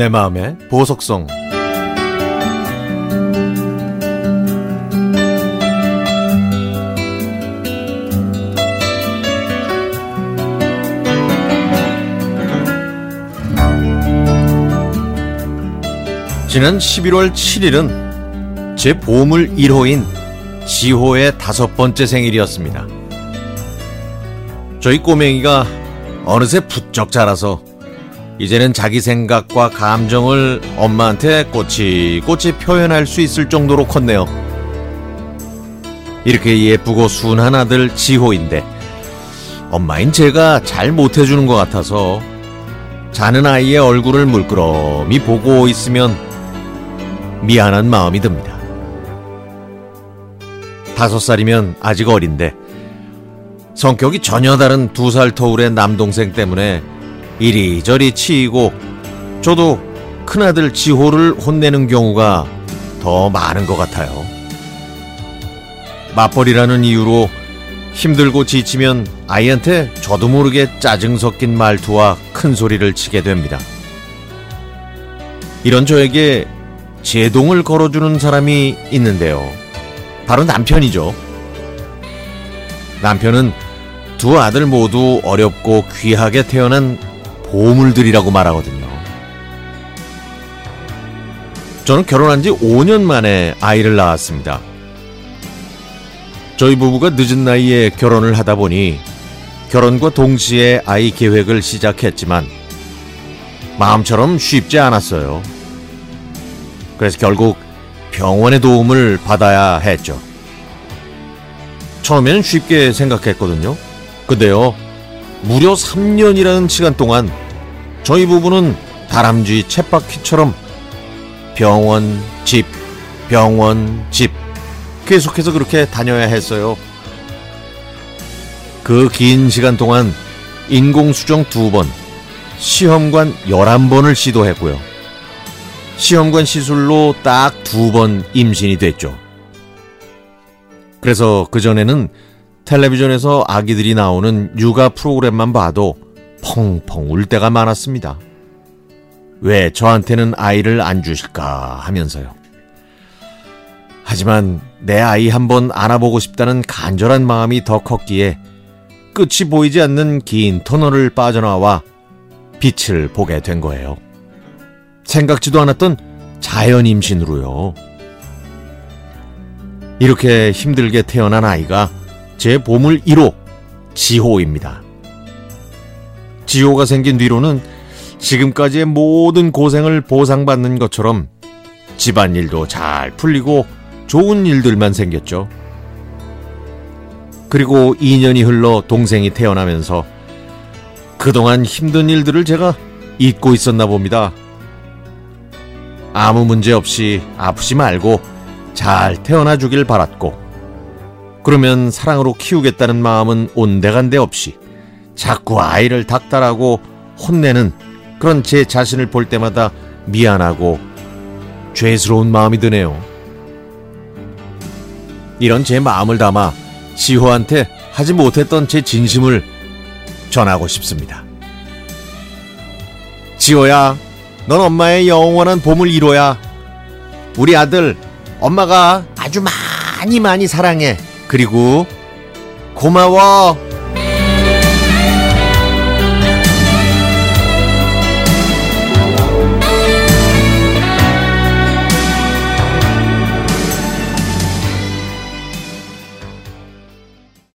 내 마음의 보석성 지난 11월 7일은 제 보물 1호인 지호의 다섯 번째 생일이었습니다. 저희 꼬맹이가 어느새 부쩍 자라서 이제는 자기 생각과 감정을 엄마한테 꼬치꼬치 표현할 수 있을 정도로 컸네요. 이렇게 예쁘고 순한 아들 지호인데 엄마인 제가 잘 못해주는 것 같아서 자는 아이의 얼굴을 물끄러미 보고 있으면 미안한 마음이 듭니다. 다섯 살이면 아직 어린데 성격이 전혀 다른 두 살 터울의 남동생 때문에 이리저리 치이고 저도 큰아들 지호를 혼내는 경우가 더 많은 것 같아요. 맞벌이라는 이유로 힘들고 지치면 아이한테 저도 모르게 짜증 섞인 말투와 큰 소리를 치게 됩니다. 이런 저에게 제동을 걸어주는 사람이 있는데요. 바로 남편이죠. 남편은 두 아들 모두 어렵고 귀하게 태어난 보물들이라고 말하거든요. 저는 결혼한 지 5년 만에 아이를 낳았습니다. 저희 부부가 늦은 나이에 결혼을 하다 보니 결혼과 동시에 아이 계획을 시작했지만 마음처럼 쉽지 않았어요. 그래서 결국 병원의 도움을 받아야 했죠. 처음에는 쉽게 생각했거든요. 근데요, 무려 3년이라는 시간 동안 저희 부부는 다람쥐 쳇바퀴처럼 병원, 집, 병원, 집 계속해서 그렇게 다녀야 했어요. 그 긴 시간 동안 인공수정 두 번, 시험관 11번을 시도했고요. 시험관 시술로 딱 두 번 임신이 됐죠. 그래서 그전에는 텔레비전에서 아기들이 나오는 육아 프로그램만 봐도 펑펑 울 때가 많았습니다. 왜 저한테는 아이를 안 주실까 하면서요. 하지만 내 아이 한번 안아보고 싶다는 간절한 마음이 더 컸기에 끝이 보이지 않는 긴 터널을 빠져나와 빛을 보게 된 거예요. 생각지도 않았던 자연 임신으로요. 이렇게 힘들게 태어난 아이가 제 보물 1호 지호입니다. 지호가 생긴 뒤로는 지금까지의 모든 고생을 보상받는 것처럼 집안일도 잘 풀리고 좋은 일들만 생겼죠. 그리고 2년이 흘러 동생이 태어나면서 그동안 힘든 일들을 제가 잊고 있었나 봅니다. 아무 문제 없이 아프지 말고 잘 태어나 주길 바랐고, 그러면 사랑으로 키우겠다는 마음은 온데간데 없이 자꾸 아이를 닥달하고 혼내는 그런 제 자신을 볼 때마다 미안하고 죄스러운 마음이 드네요. 이런 제 마음을 담아 지호한테 하지 못했던 제 진심을 전하고 싶습니다. 지호야, 넌 엄마의 영원한 보물 1호야. 우리 아들, 엄마가 아주 많이 많이 사랑해. 그리고 고마워.